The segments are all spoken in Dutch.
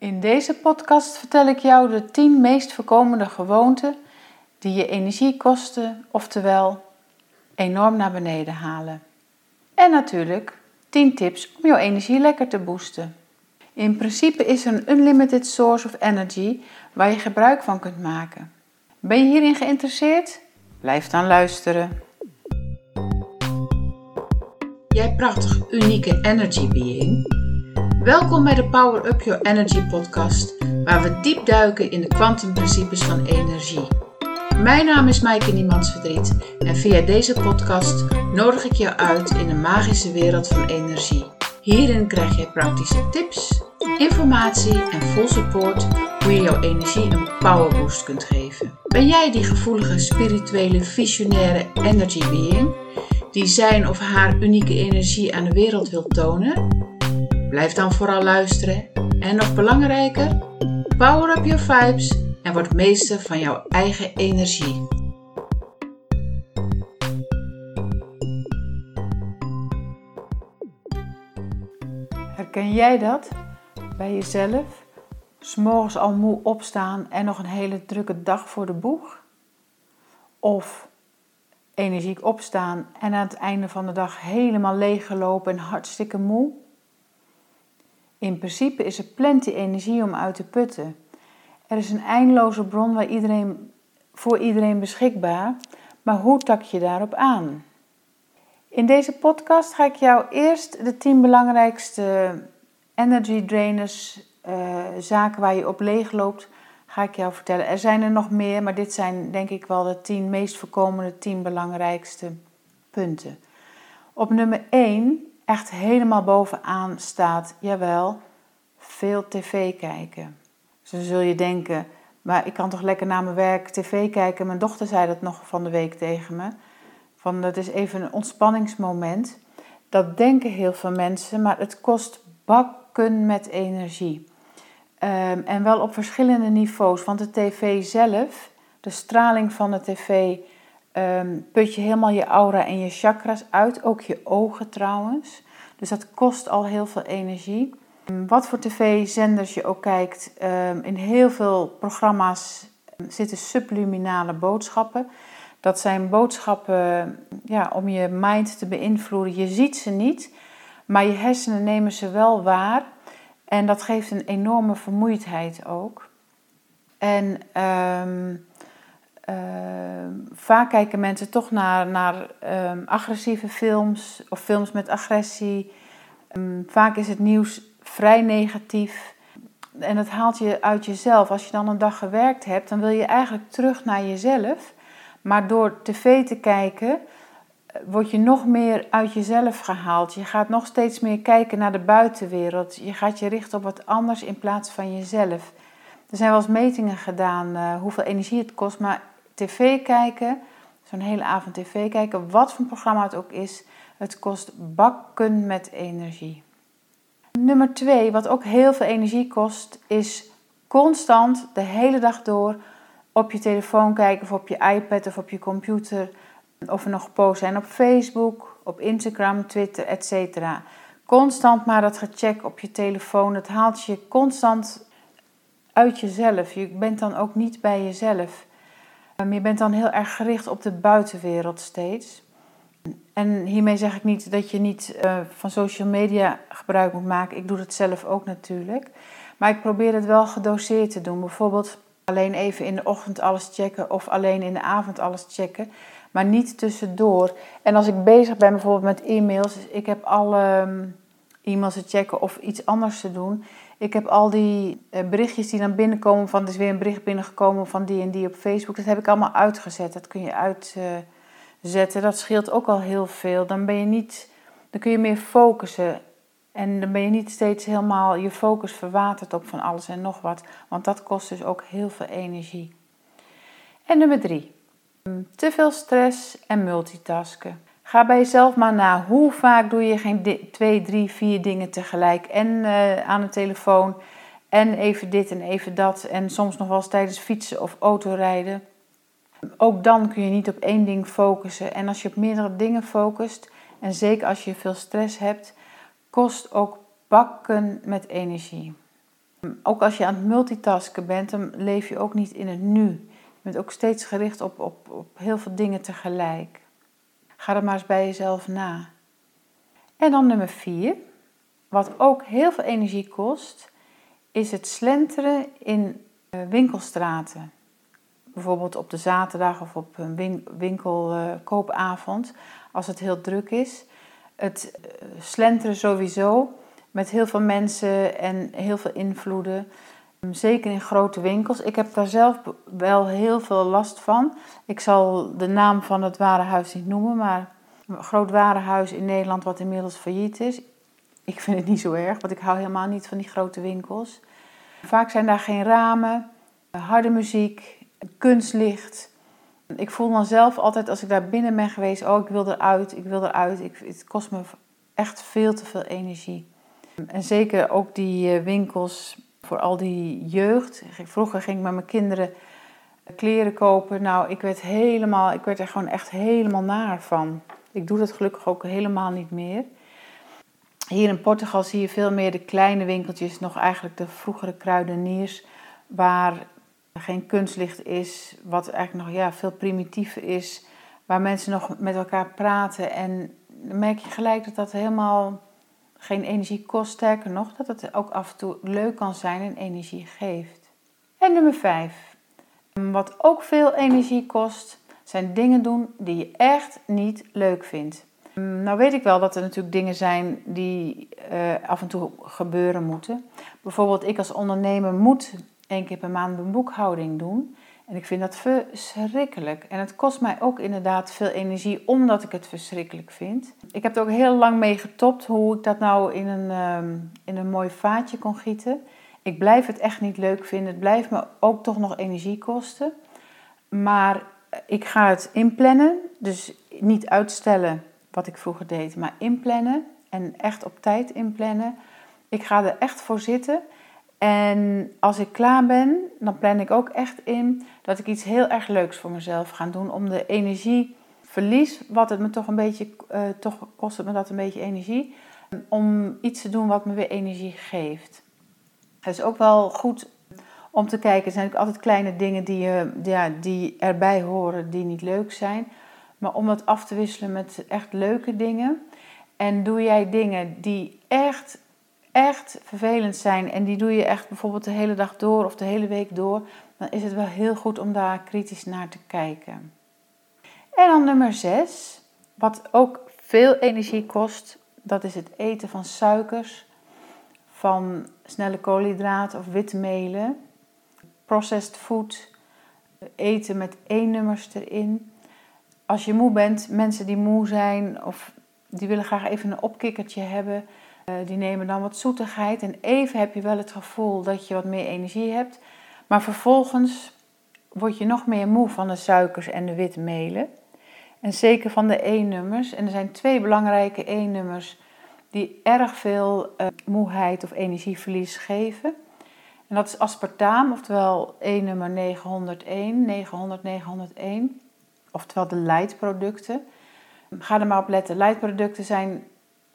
In deze podcast vertel ik jou de 10 meest voorkomende gewoonten die je energiekosten, oftewel enorm naar beneden halen. En natuurlijk 10 tips om jouw energie lekker te boosten. In principe is er een unlimited source of energy waar je gebruik van kunt maken. Ben je hierin geïnteresseerd? Blijf dan luisteren. Jij prachtig unieke energy being. Welkom bij de Power Up Your Energy podcast, waar we diep duiken in de kwantumprincipes van energie. Mijn naam is Maaike Niemands Verdriet en via deze podcast nodig ik jou uit in de magische wereld van energie. Hierin krijg je praktische tips, informatie en full support hoe je jouw energie een powerboost kunt geven. Ben jij die gevoelige, spirituele, visionaire energy being die zijn of haar unieke energie aan de wereld wil tonen? Blijf dan vooral luisteren en nog belangrijker, power up your vibes en word meester van jouw eigen energie. Herken jij dat bij jezelf? S'morgens al moe opstaan en nog een hele drukke dag voor de boeg? Of energiek opstaan en aan het einde van de dag helemaal leeggelopen en hartstikke moe? In principe is er plenty energie om uit te putten. Er is een eindeloze bron waar iedereen, voor iedereen beschikbaar, maar hoe tak je daarop aan? In deze podcast ga ik jou eerst de 10 belangrijkste energy drainers, uh, zaken waar je op leeg loopt, ga ik jou vertellen. Er zijn er nog meer, maar dit zijn denk ik wel de 10 meest voorkomende 10 belangrijkste punten. Op nummer 1 echt helemaal bovenaan staat, jawel, veel tv kijken. Dus dan zul je denken, maar ik kan toch lekker naar mijn werk tv kijken. Mijn dochter zei dat nog van de week tegen me. Van dat is even een ontspanningsmoment. Dat denken heel veel mensen, maar het kost bakken met energie. Um, en wel op verschillende niveaus. Want de tv zelf, de straling van de tv, um, put je helemaal je aura en je chakras uit, ook je ogen trouwens. Dus dat kost al heel veel energie. Wat voor tv-zenders je ook kijkt, ehm, in heel veel programma's zitten subliminale boodschappen. Dat zijn boodschappen ja, om je mind te beïnvloeden. Je ziet ze niet, maar je hersenen nemen ze wel waar. En dat geeft een enorme vermoeidheid ook. En um, Ehm, vaak kijken mensen toch naar, naar ehm, agressieve films of films met agressie. Ehm, vaak is het nieuws vrij negatief. En dat haalt je uit jezelf. Als je dan een dag gewerkt hebt, dan wil je eigenlijk terug naar jezelf. Maar door tv te kijken, eh, word je nog meer uit jezelf gehaald. Je gaat nog steeds meer kijken naar de buitenwereld. Je gaat je richten op wat anders in plaats van jezelf. Er zijn wel eens metingen gedaan uh, hoeveel energie het kost, maar tv kijken, zo'n hele avond tv kijken, wat voor programma het ook is, het kost bakken met energie. Nummer twee, wat ook heel veel energie kost, is constant de hele dag door op je telefoon kijken of op je iPad of op je computer. Of er nog posts zijn op Facebook, op Instagram, Twitter, etc. Constant maar dat gecheck op je telefoon. Het haalt je constant uit jezelf. Je bent dan ook niet bij jezelf. Je bent dan heel erg gericht op de buitenwereld steeds. En hiermee zeg ik niet dat je niet uh, van social media gebruik moet maken. Ik doe het zelf ook natuurlijk. Maar ik probeer het wel gedoseerd te doen. Bijvoorbeeld alleen even in de ochtend alles checken of alleen in de avond alles checken. Maar niet tussendoor. En als ik bezig ben bijvoorbeeld met e-mails, ik heb alle ehm, e-mails te checken of iets anders te doen. Ik heb al die eh, berichtjes die dan binnenkomen van er is weer een bericht binnengekomen van die en die op Facebook. Dat heb ik allemaal uitgezet. Dat kun je uitzetten. Dat scheelt ook al heel veel. Dan ben je niet, dan kun je meer focussen. En dan ben je niet steeds helemaal je focus verwaterd op van alles en nog wat. Want dat kost dus ook heel veel energie. En nummer drie. Te veel stress en multitasken. Ga bij jezelf maar na. Hoe vaak doe je geen twee, drie, vier dingen tegelijk? En uh, aan de telefoon. En even dit en even dat. En soms nog wel eens tijdens fietsen of autorijden. Ook dan kun je niet op één ding focussen. En als je op meerdere dingen focust, en zeker als je veel stress hebt, kost ook bakken met energie. Ook als je aan het multitasken bent, dan leef je ook niet in het nu. Je bent ook steeds gericht op, op, op heel veel dingen tegelijk. Ga er maar eens bij jezelf na. En dan nummer vier, wat ook heel veel energie kost, is het slenteren in eh, winkelstraten. Bijvoorbeeld op de zaterdag of op een winkelkoopavond, als het heel druk is. Het eh, slenteren sowieso met heel veel mensen en heel veel invloeden. Zeker in grote winkels. Ik heb daar zelf wel heel veel last van. Ik zal de naam van het warenhuis niet noemen, maar een groot warenhuis in Nederland wat inmiddels failliet is. Ik vind het niet zo erg, want ik hou helemaal niet van die grote winkels. Vaak zijn daar geen ramen, harde muziek, kunstlicht. Ik voel dan zelf altijd als ik daar binnen ben geweest, oh ik wil eruit, ik wil eruit. Ik, het kost me echt veel te veel energie. En zeker ook die eh, winkels voor al die jeugd. Vroeger ging ik met mijn kinderen kleren kopen. Nou, ik werd helemaal, ik werd er gewoon echt helemaal naar van. Ik doe dat gelukkig ook helemaal niet meer. Hier in Portugal zie je veel meer de kleine winkeltjes, nog eigenlijk de vroegere kruideniers, waar geen kunstlicht is, wat eigenlijk nog ja, veel primitiever is, waar mensen nog met elkaar praten. En dan merk je gelijk dat dat helemaal geen energie kost, sterker nog, dat het ook af en toe leuk kan zijn en energie geeft. En nummer 5. Wat ook veel energie kost, zijn dingen doen die je echt niet leuk vindt. Nou weet ik wel dat er natuurlijk dingen zijn die uh, af en toe gebeuren moeten. Bijvoorbeeld ik als ondernemer moet één keer per maand een boekhouding doen. En ik vind dat verschrikkelijk. En het kost mij ook inderdaad veel energie omdat ik het verschrikkelijk vind. Ik heb er ook heel lang mee getopt hoe ik dat nou in een, ehm, in een mooi vaatje kon gieten. Ik blijf het echt niet leuk vinden. Het blijft me ook toch nog energie kosten. Maar ik ga het inplannen. Dus niet uitstellen wat ik vroeger deed, maar inplannen. En echt op tijd inplannen. Ik ga er echt voor zitten. En als ik klaar ben, dan plan ik ook echt in dat ik iets heel erg leuks voor mezelf ga doen. Om de energieverlies, wat het me toch een beetje, uh, toch kost het me dat een beetje energie. Om iets te doen wat me weer energie geeft. Het is ook wel goed om te kijken. Er zijn natuurlijk altijd kleine dingen die, je, ja, die erbij horen die niet leuk zijn. Maar om het af te wisselen met echt leuke dingen. En doe jij dingen die echt echt vervelend zijn en die doe je echt bijvoorbeeld de hele dag door of de hele week door, dan is het wel heel goed om daar kritisch naar te kijken. En dan nummer 6, wat ook veel energie kost, dat is het eten van suikers, van snelle koolhydraten of witmelen, processed food, eten met E-nummers erin. Als je moe bent, mensen die moe zijn of die willen graag even een opkikkertje hebben, die nemen dan wat zoetigheid en even heb je wel het gevoel dat je wat meer energie hebt. Maar vervolgens word je nog meer moe van de suikers en de witmelen. En zeker van de E-nummers. En er zijn twee belangrijke E-nummers die erg veel uh, moeheid of energieverlies geven. En dat is aspartaam, oftewel E-nummer 901, 900, 901. Oftewel de leidproducten. Ga er maar op letten. Leidproducten zijn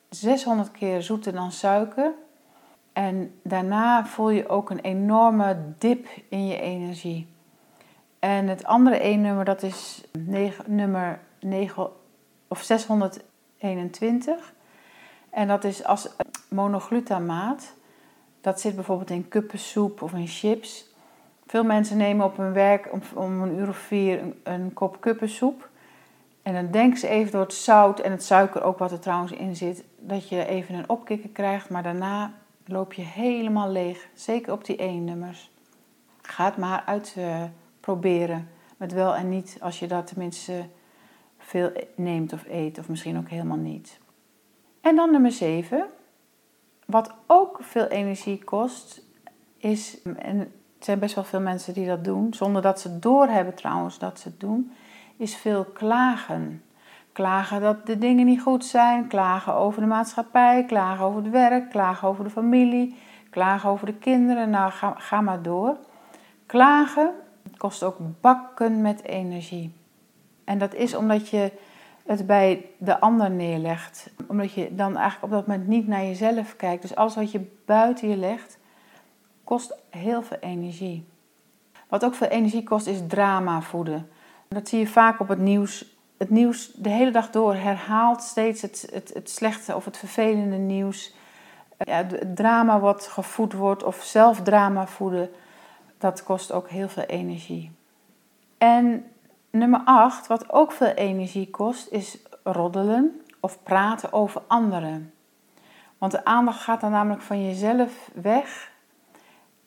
600 keer zoeter dan suiker. En daarna voel je ook een enorme dip in je energie. En het andere E-nummer, dat is nummer 9, of 621. En dat is als monoglutamaat. Dat zit bijvoorbeeld in kuppensoep of in chips. Veel mensen nemen op hun werk om, om een uur of vier een, een kop kuppensoep. En dan denken ze even door het zout en het suiker ook wat er trouwens in zit, dat je even een opkikker krijgt, maar daarna loop je helemaal leeg. Zeker op die één nummers. Ga het maar uitproberen. Uh, met wel en niet, als je dat tenminste veel neemt of eet, of misschien ook helemaal niet. En dan nummer 7. Wat ook veel energie kost, is, en er zijn best wel veel mensen die dat doen, zonder dat ze doorhebben trouwens dat ze het doen, is veel klagen. Klagen dat de dingen niet goed zijn, klagen over de maatschappij, klagen over het werk, klagen over de familie, klagen over de kinderen. Nou, ga, ga maar door. Klagen kost ook bakken met energie. En dat is omdat je het bij de ander neerlegt. Omdat je dan eigenlijk op dat moment niet naar jezelf kijkt. Dus alles wat je buiten je legt, kost heel veel energie. Wat ook veel energie kost, is drama voeden. Dat zie je vaak op het nieuws. Het nieuws de hele dag door herhaalt steeds het, het, het slechte of het vervelende nieuws. Ja, het drama wat gevoed wordt of zelf drama voeden, dat kost ook heel veel energie. En nummer 8, wat ook veel energie kost, is roddelen of praten over anderen. Want de aandacht gaat dan namelijk van jezelf weg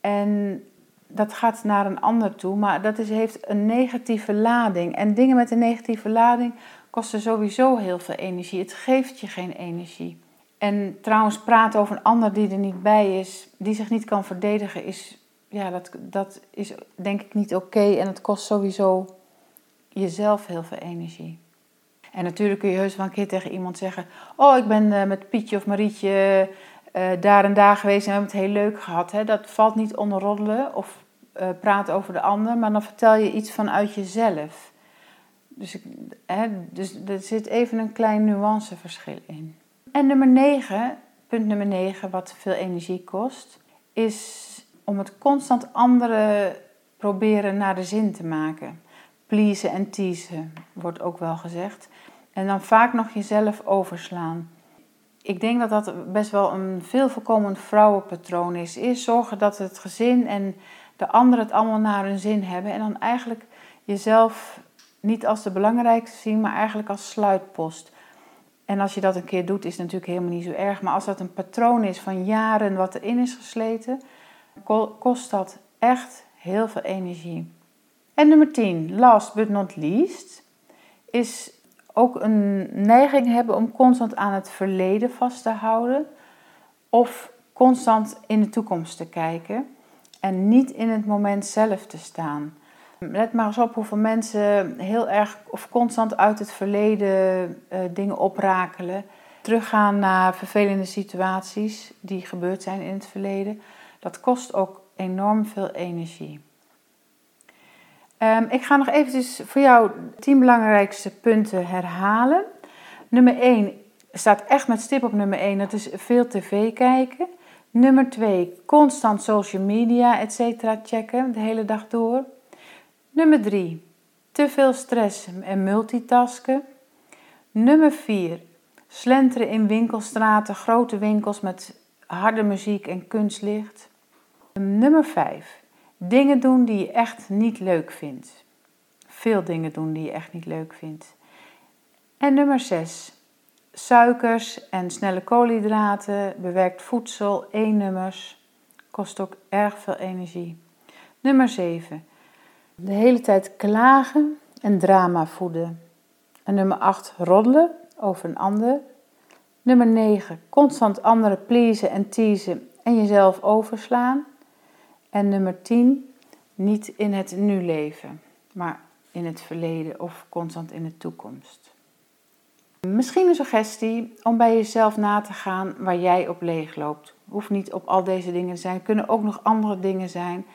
en dat gaat naar een ander toe, maar dat is, heeft een negatieve lading. En dingen met een negatieve lading kosten sowieso heel veel energie. Het geeft je geen energie. En trouwens, praten over een ander die er niet bij is, die zich niet kan verdedigen, is, ja, dat, dat is denk ik niet oké. en het kost sowieso jezelf heel veel energie. En natuurlijk kun je heus wel een keer tegen iemand zeggen: Oh, ik ben eh, met Pietje of Marietje uh, daar en daar geweest en we hebben het heel leuk gehad. Hè? Dat valt niet onder roddelen of uh, praten over de ander, maar dan vertel je iets vanuit jezelf. Dus, hè, dus er zit even een klein nuanceverschil in. En nummer 9, punt nummer 9, wat veel energie kost, is om het constant anderen proberen naar de zin te maken. Pleasen en teasen, wordt ook wel gezegd. En dan vaak nog jezelf overslaan ik denk dat dat best wel een veel voorkomend vrouwenpatroon is. Eerst zorgen dat het gezin en de anderen het allemaal naar hun zin hebben. En dan eigenlijk jezelf niet als de belangrijkste zien, maar eigenlijk als sluitpost. En als je dat een keer doet, is natuurlijk helemaal niet zo erg. Maar als dat een patroon is van jaren wat erin is gesleten, kost dat echt heel veel energie. En nummer 10, last but not least, is ook een neiging hebben om constant aan het verleden vast te houden of constant in de toekomst te kijken en niet in het moment zelf te staan. Let maar eens op hoeveel mensen heel erg of constant uit het verleden uh, dingen oprakelen, teruggaan naar vervelende situaties die gebeurd zijn in het verleden. Dat kost ook enorm veel energie. Um, ik ga nog eventjes voor jou tien belangrijkste punten herhalen. Nummer 1 staat echt met stip op nummer 1, dat is veel tv kijken. Nummer 2, constant social media, etc. checken de hele dag door. Nummer 3, te veel stress en multitasken. Nummer 4, slenteren in winkelstraten, grote winkels met harde muziek en kunstlicht. Nummer 5, Dingen doen die je echt niet leuk vindt. Veel dingen doen die je echt niet leuk vindt. En nummer 6. Suikers en snelle koolhydraten, bewerkt voedsel, E-nummers, kost ook erg veel energie. Nummer 7. De hele tijd klagen en drama voeden. En nummer 8. Roddelen over een ander. Nummer 9. Constant anderen pleasen en teasen en jezelf overslaan. En nummer 10, niet in het nu leven, maar in het verleden of constant in de toekomst. Misschien een suggestie om bij jezelf na te gaan waar jij op leeg loopt. Hoeft niet op al deze dingen te zijn, kunnen ook nog andere dingen zijn.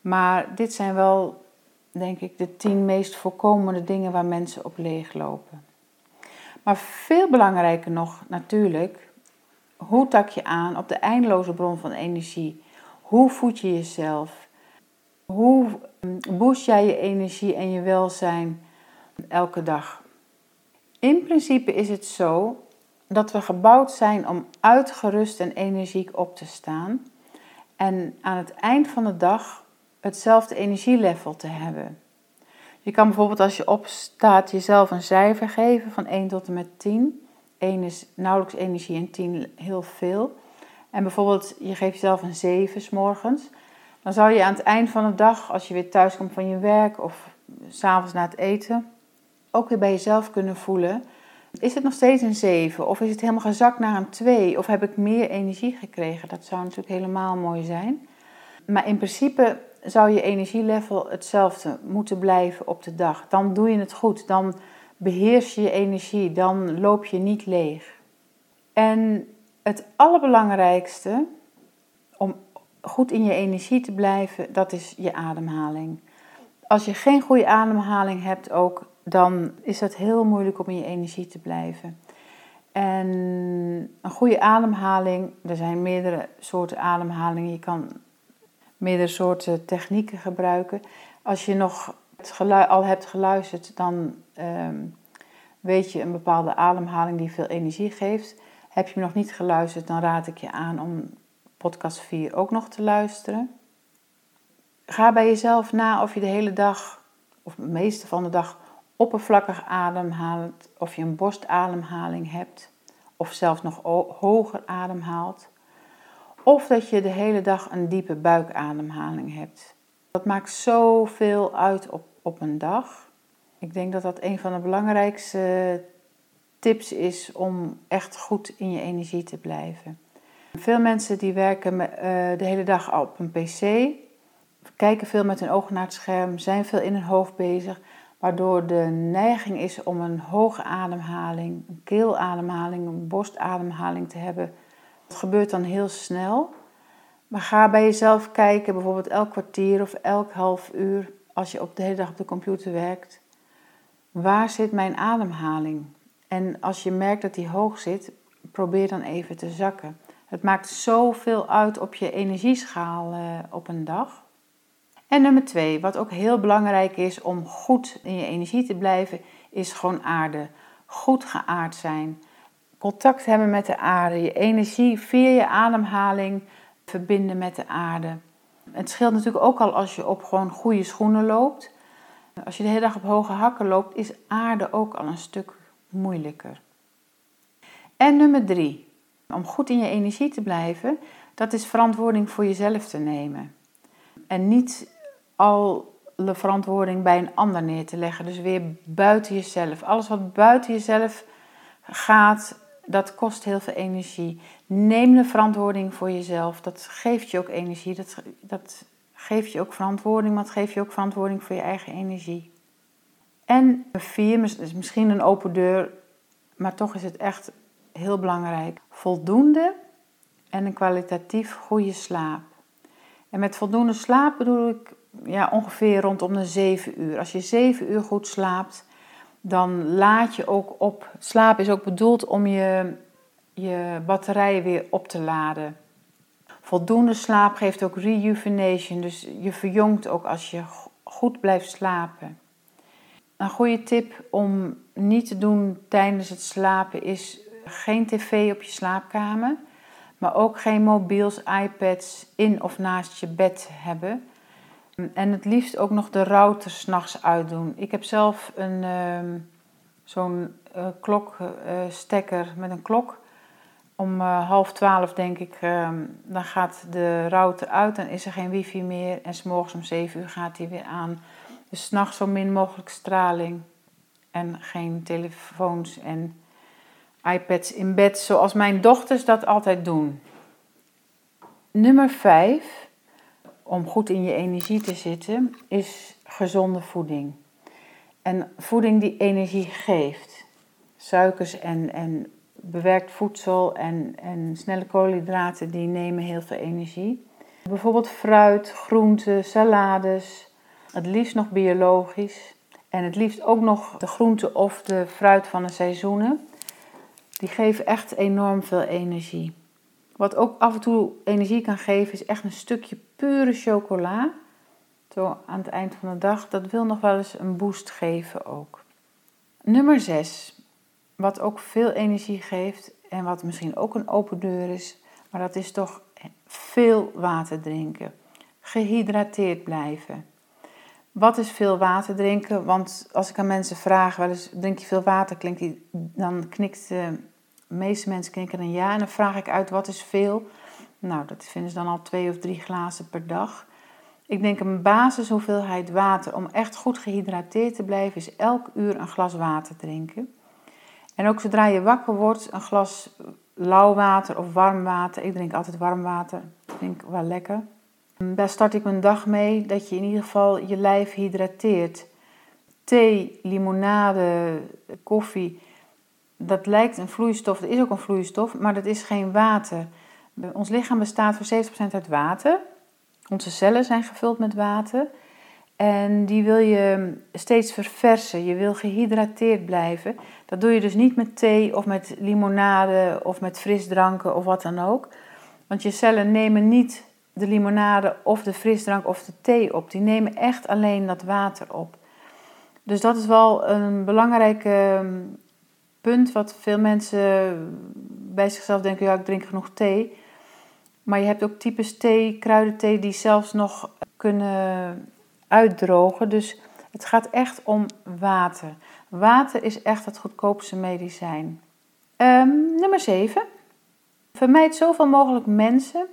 Maar dit zijn wel, denk ik, de tien meest voorkomende dingen waar mensen op leeg lopen. Maar veel belangrijker nog natuurlijk, hoe tak je aan op de eindeloze bron van energie hoe voed je jezelf? Hoe mm, boost jij je energie en je welzijn elke dag? In principe is het zo dat we gebouwd zijn om uitgerust en energiek op te staan en aan het eind van de dag hetzelfde energielevel te hebben. Je kan bijvoorbeeld als je opstaat jezelf een cijfer geven van 1 tot en met 10. 1 is nauwelijks energie en 10 heel veel en bijvoorbeeld je geeft jezelf een 7 s morgens, dan zou je aan het eind van de dag, als je weer thuis komt van je werk of s'avonds na het eten, ook weer bij jezelf kunnen voelen. Is het nog steeds een 7 of is het helemaal gezakt naar een 2 of heb ik meer energie gekregen? Dat zou natuurlijk helemaal mooi zijn. Maar in principe zou je energielevel hetzelfde moeten blijven op de dag. Dan doe je het goed, dan beheers je je energie, dan loop je niet leeg. En het allerbelangrijkste om goed in je energie te blijven, dat is je ademhaling. Als je geen goede ademhaling hebt ook, dan is het heel moeilijk om in je energie te blijven. En een goede ademhaling, er zijn meerdere soorten ademhalingen. Je kan meerdere soorten technieken gebruiken. Als je nog al hebt geluisterd, dan ehm, weet je een bepaalde ademhaling die veel energie geeft. Heb je nog niet geluisterd, dan raad ik je aan om podcast 4 ook nog te luisteren. Ga bij jezelf na of je de hele dag, of de meeste van de dag, oppervlakkig ademhaalt, of je een borstademhaling hebt, of zelfs nog hoger ademhaalt. Of dat je de hele dag een diepe buikademhaling hebt. Dat maakt zoveel uit op, op een dag. Ik denk dat dat een van de belangrijkste tips is om echt goed in je energie te blijven. Veel mensen die werken eh, de hele dag op een pc, kijken veel met hun ogen naar het scherm, zijn veel in hun hoofd bezig, waardoor de neiging is om een hoge ademhaling, een keelademhaling, een borstademhaling te hebben. Dat gebeurt dan heel snel. Maar ga bij jezelf kijken, bijvoorbeeld elk kwartier of elk half uur, als je op de hele dag op de computer werkt. Waar zit mijn ademhaling? En als je merkt dat die hoog zit, probeer dan even te zakken. Het maakt zoveel uit op je energieschaal uh, op een dag. En nummer twee, wat ook heel belangrijk is om goed in je energie te blijven, is gewoon aarde. Goed geaard zijn. Contact hebben met de aarde. Je energie via je ademhaling verbinden met de aarde. Het scheelt natuurlijk ook al als je op gewoon goede schoenen loopt. Als je de hele dag op hoge hakken loopt, is aarde ook al een stuk moeilijker. En nummer drie, om goed in je energie te blijven, dat is verantwoording voor jezelf te nemen. En niet alle verantwoording bij een ander neer te leggen. Dus weer buiten jezelf. Alles wat buiten jezelf gaat, dat kost heel veel energie. Neem de verantwoording voor jezelf. Dat geeft je ook energie. Dat, dat geeft je ook verantwoording, maar het geeft je ook verantwoording voor je eigen energie. En vier, is misschien een open deur, maar toch is het echt heel belangrijk. Voldoende en een kwalitatief goede slaap. En met voldoende slaap bedoel ik ja, ongeveer rondom de 7 uur. Als je 7 uur goed slaapt, dan laat je ook op. Slaap is ook bedoeld om je, je batterijen weer op te laden. Voldoende slaap geeft ook rejuvenation, dus je verjongt ook als je goed blijft slapen. Een goede tip om niet te doen tijdens het slapen is geen tv op je slaapkamer, maar ook geen mobiels, iPads in of naast je bed hebben. En het liefst ook nog de router s'nachts uitdoen. Ik heb zelf een, uh, zo'n uh, klokstekker met een klok. Om uh, half twaalf denk ik, ehm, dan gaat de router uit, dan is er geen wifi meer. En s'morgens om zeven uur gaat die weer aan. Dus s'nachts zo min mogelijk straling. En geen telefoons en iPads in bed, zoals mijn dochters dat altijd doen. Nummer 5, om goed in je energie te zitten, is gezonde voeding. En voeding die energie geeft. Suikers en, en bewerkt voedsel en, en snelle koolhydraten, die nemen heel veel energie. Bijvoorbeeld fruit, groenten, salades, het liefst nog biologisch. En het liefst ook nog de groente of de fruit van de seizoenen. Die geven echt enorm veel energie. Wat ook af en toe energie kan geven, is echt een stukje pure chocola. Zo aan het eind van de dag. Dat wil nog wel eens een boost geven ook. Nummer 6. Wat ook veel energie geeft en wat misschien ook een open deur is. Maar dat is toch veel water drinken. Gehydrateerd blijven. Wat is veel water drinken? Want als ik aan mensen vraag, wel eens, drink je veel water? Klinkt die, dan knikt de meeste mensen knikken een ja. En dan vraag ik uit, wat is veel? Nou, dat vinden ze dan al twee of drie glazen per dag. Ik denk een basishoeveelheid water om echt goed gehydrateerd te blijven is elk uur een glas water drinken. En ook zodra je wakker wordt, een glas lauw water of warm water. Ik drink altijd warm water. Dat vind ik wel lekker. Daar start ik mijn dag mee, dat je in ieder geval je lijf hydrateert. Thee, limonade, koffie, dat lijkt een vloeistof, dat is ook een vloeistof, maar dat is geen water. Ons lichaam bestaat voor 70% uit water. Onze cellen zijn gevuld met water. En die wil je steeds verversen. Je wil gehydrateerd blijven. Dat doe je dus niet met thee of met limonade of met frisdranken of wat dan ook. Want je cellen nemen niet de limonade of de frisdrank of de thee op. Die nemen echt alleen dat water op. Dus dat is wel een belangrijk ehm, punt wat veel mensen bij zichzelf denken, ja ik drink genoeg thee. Maar je hebt ook types thee, kruidenthee, die zelfs nog kunnen uitdrogen. Dus het gaat echt om water. Water is echt het goedkoopste medicijn. Um, nummer 7. Vermijd zoveel mogelijk mensen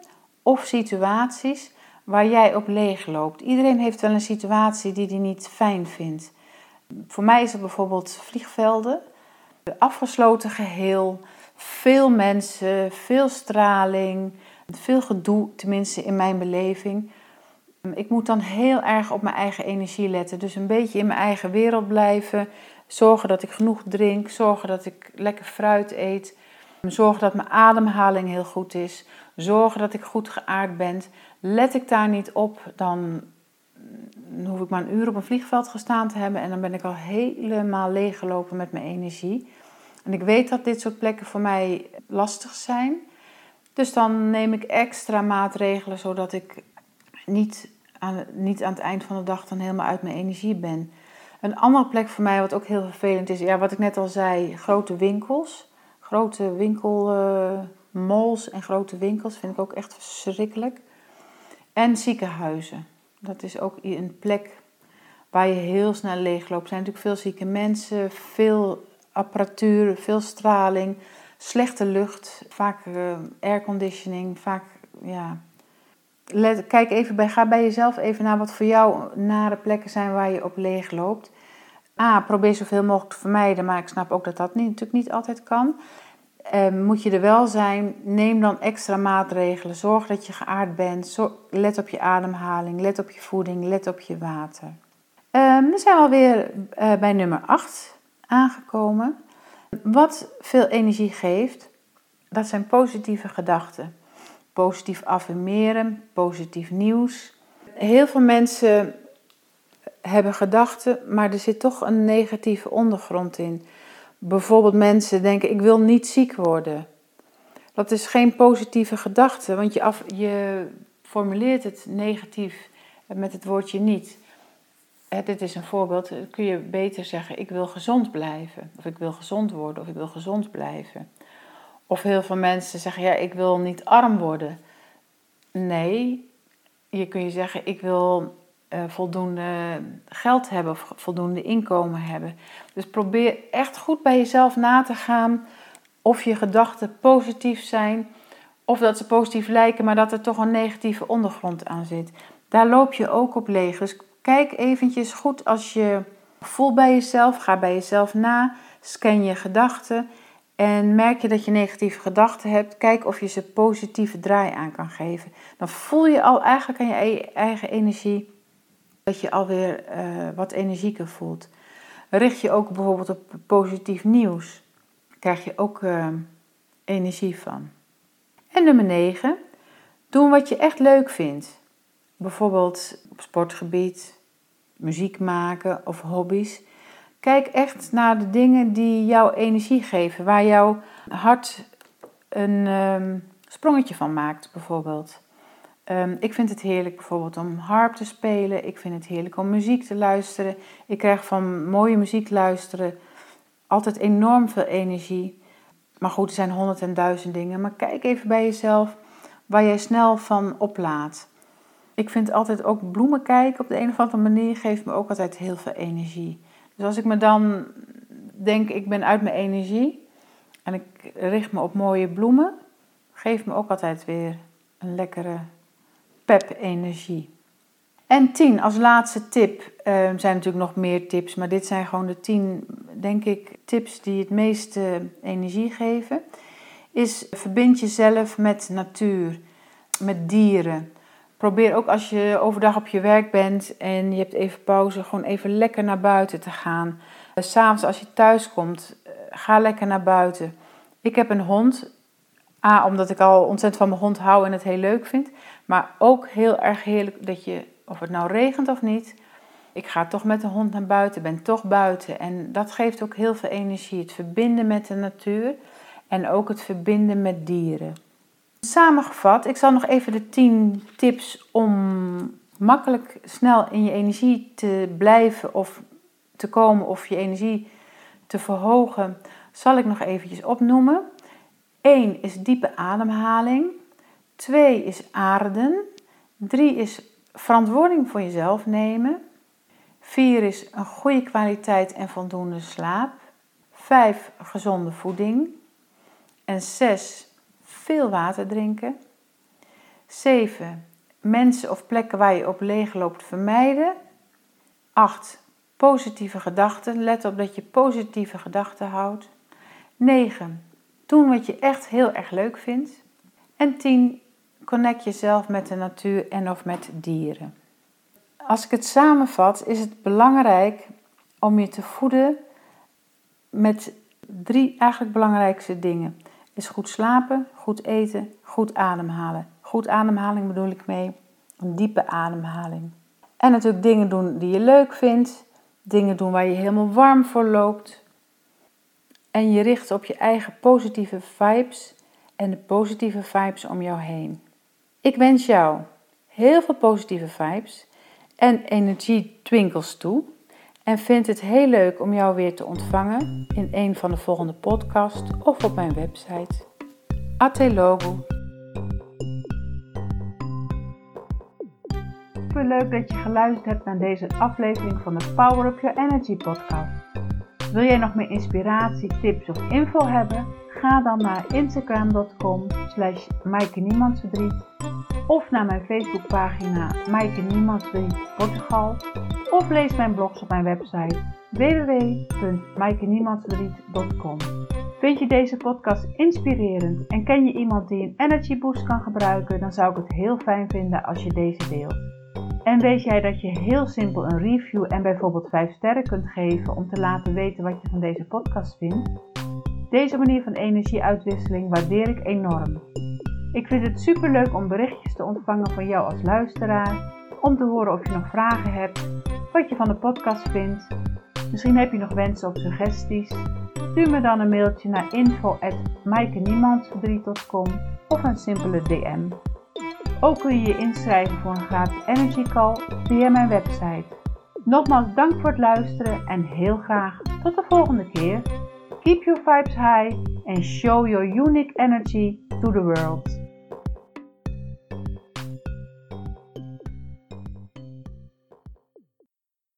of situaties waar jij op leeg loopt. Iedereen heeft wel een situatie die hij niet fijn vindt. Voor mij is het bijvoorbeeld vliegvelden, afgesloten geheel, veel mensen, veel straling, veel gedoe, tenminste in mijn beleving. Ik moet dan heel erg op mijn eigen energie letten. Dus een beetje in mijn eigen wereld blijven. Zorgen dat ik genoeg drink. Zorgen dat ik lekker fruit eet. Zorgen dat mijn ademhaling heel goed is. Zorgen dat ik goed geaard ben. Let ik daar niet op, dan hoef ik maar een uur op een vliegveld gestaan te hebben. En dan ben ik al helemaal leeggelopen met mijn energie. En ik weet dat dit soort plekken voor mij lastig zijn. Dus dan neem ik extra maatregelen zodat ik niet aan, niet aan het eind van de dag dan helemaal uit mijn energie ben. Een andere plek voor mij, wat ook heel vervelend is, ja, wat ik net al zei, grote winkels. Grote winkelmalls en grote winkels vind ik ook echt verschrikkelijk. En ziekenhuizen. Dat is ook een plek waar je heel snel leegloopt. Er zijn natuurlijk veel zieke mensen, veel apparatuur, veel straling, slechte lucht, vaak uh, airconditioning, vaak ja, kijk even bij, ga bij jezelf even naar wat voor jou nare plekken zijn waar je op leeg loopt. A, probeer zoveel mogelijk te vermijden, maar ik snap ook dat dat niet, natuurlijk niet altijd kan. Ehm, moet je er wel zijn, neem dan extra maatregelen. Zorg dat je geaard bent. let op je ademhaling, let op je voeding, let op je water. Um, we zijn alweer uh, bij nummer 8 aangekomen. Wat veel energie geeft, dat zijn positieve gedachten positief affirmeren, positief nieuws. Heel veel mensen hebben gedachten, maar er zit toch een negatieve ondergrond in. Bijvoorbeeld mensen denken: ik wil niet ziek worden. Dat is geen positieve gedachte, want je, af, je formuleert het negatief met het woordje niet. dit is een voorbeeld. kun je beter zeggen: ik wil gezond blijven, of ik wil gezond worden, of ik wil gezond blijven. Of heel veel mensen zeggen, ja, ik wil niet arm worden. Nee, je kun je zeggen, ik wil uh, voldoende geld hebben of voldoende inkomen hebben. Dus probeer echt goed bij jezelf na te gaan of je gedachten positief zijn of dat ze positief lijken, maar dat er toch een negatieve ondergrond aan zit. Daar loop je ook op leeg. Dus kijk eventjes goed als je voelt bij jezelf, ga bij jezelf na, scan je gedachten en merk je dat je negatieve gedachten hebt, kijk of je ze positieve draai aan kan geven. Dan voel je al eigenlijk aan je e-, eigen energie dat je alweer uh, wat energieker voelt. Richt je ook bijvoorbeeld op positief nieuws, krijg je ook uh, energie van. En nummer 9, doen wat je echt leuk vindt. Bijvoorbeeld op sportgebied, muziek maken of hobby's. Kijk echt naar de dingen die jou energie geven, waar jouw hart een um, sprongetje van maakt, bijvoorbeeld. Um, ik vind het heerlijk bijvoorbeeld om harp te spelen. Ik vind het heerlijk om muziek te luisteren. Ik krijg van mooie muziek luisteren altijd enorm veel energie. Maar goed, er zijn honderd en duizend dingen. Maar kijk even bij jezelf waar jij snel van oplaat. Ik vind altijd ook bloemen kijken op de een of andere manier geeft me ook altijd heel veel energie. Dus als ik me dan denk, ik ben uit mijn energie en ik richt me op mooie bloemen, geeft me ook altijd weer een lekkere pep-energie. En tien, als laatste tip, uh, zijn natuurlijk nog meer tips, maar dit zijn gewoon de tien, denk ik, tips die het meeste energie geven. Is verbind jezelf met natuur, met dieren. Probeer ook als je overdag op je werk bent en je hebt even pauze, gewoon even lekker naar buiten te gaan. Eh, s'avonds als je thuis komt, eh, ga lekker naar buiten. Ik heb een hond. A, omdat ik al ontzettend van mijn hond hou en het heel leuk vind. Maar ook heel erg heerlijk dat je, of het nou regent of niet, ik ga toch met de hond naar buiten, ben toch buiten. En dat geeft ook heel veel energie. Het verbinden met de natuur en ook het verbinden met dieren. Samengevat, ik zal nog even de 10 tips om makkelijk snel in je energie te blijven of te komen of je energie te verhogen, zal ik nog eventjes opnoemen. 1 is diepe ademhaling. 2 is aarden. 3 is verantwoording voor jezelf nemen. 4 is een goede kwaliteit en voldoende slaap. 5 gezonde voeding. En 6 veel water drinken. 7 mensen of plekken waar je op leeg loopt vermijden. 8 positieve gedachten. Let op dat je positieve gedachten houdt. 9 doen wat je echt heel erg leuk vindt. En 10 connect jezelf met de natuur en of met dieren. Als ik het samenvat, is het belangrijk om je te voeden met drie eigenlijk belangrijkste dingen. Is goed slapen, goed eten, goed ademhalen. Goed ademhaling bedoel ik mee een diepe ademhaling. En natuurlijk dingen doen die je leuk vindt, dingen doen waar je helemaal warm voor loopt. En je richt op je eigen positieve vibes en de positieve vibes om jou heen. Ik wens jou heel veel positieve vibes en energie twinkels toe. En vind het heel leuk om jou weer te ontvangen in een van de volgende podcasts of op mijn website. Atelogo. Super leuk dat je geluisterd hebt naar deze aflevering van de Power Up Your Energy podcast. Wil jij nog meer inspiratie, tips of info hebben? Ga dan naar instagram.com slash of naar mijn Facebookpagina Maaike Portugal of lees mijn blogs op mijn website www.maaikeniemandsvriend.com Vind je deze podcast inspirerend en ken je iemand die een energy boost kan gebruiken, dan zou ik het heel fijn vinden als je deze deelt. En weet jij dat je heel simpel een review en bijvoorbeeld 5 sterren kunt geven om te laten weten wat je van deze podcast vindt? Deze manier van energieuitwisseling waardeer ik enorm. Ik vind het super leuk om berichtjes te ontvangen van jou als luisteraar, om te horen of je nog vragen hebt, wat je van de podcast vindt. Misschien heb je nog wensen of suggesties. Stuur me dan een mailtje naar info@maaikeniemandsverdriet.com of een simpele DM. Ook kun je je inschrijven voor een gratis energy call via mijn website. Nogmaals dank voor het luisteren en heel graag tot de volgende keer. Keep your vibes high and show your unique energy to the world.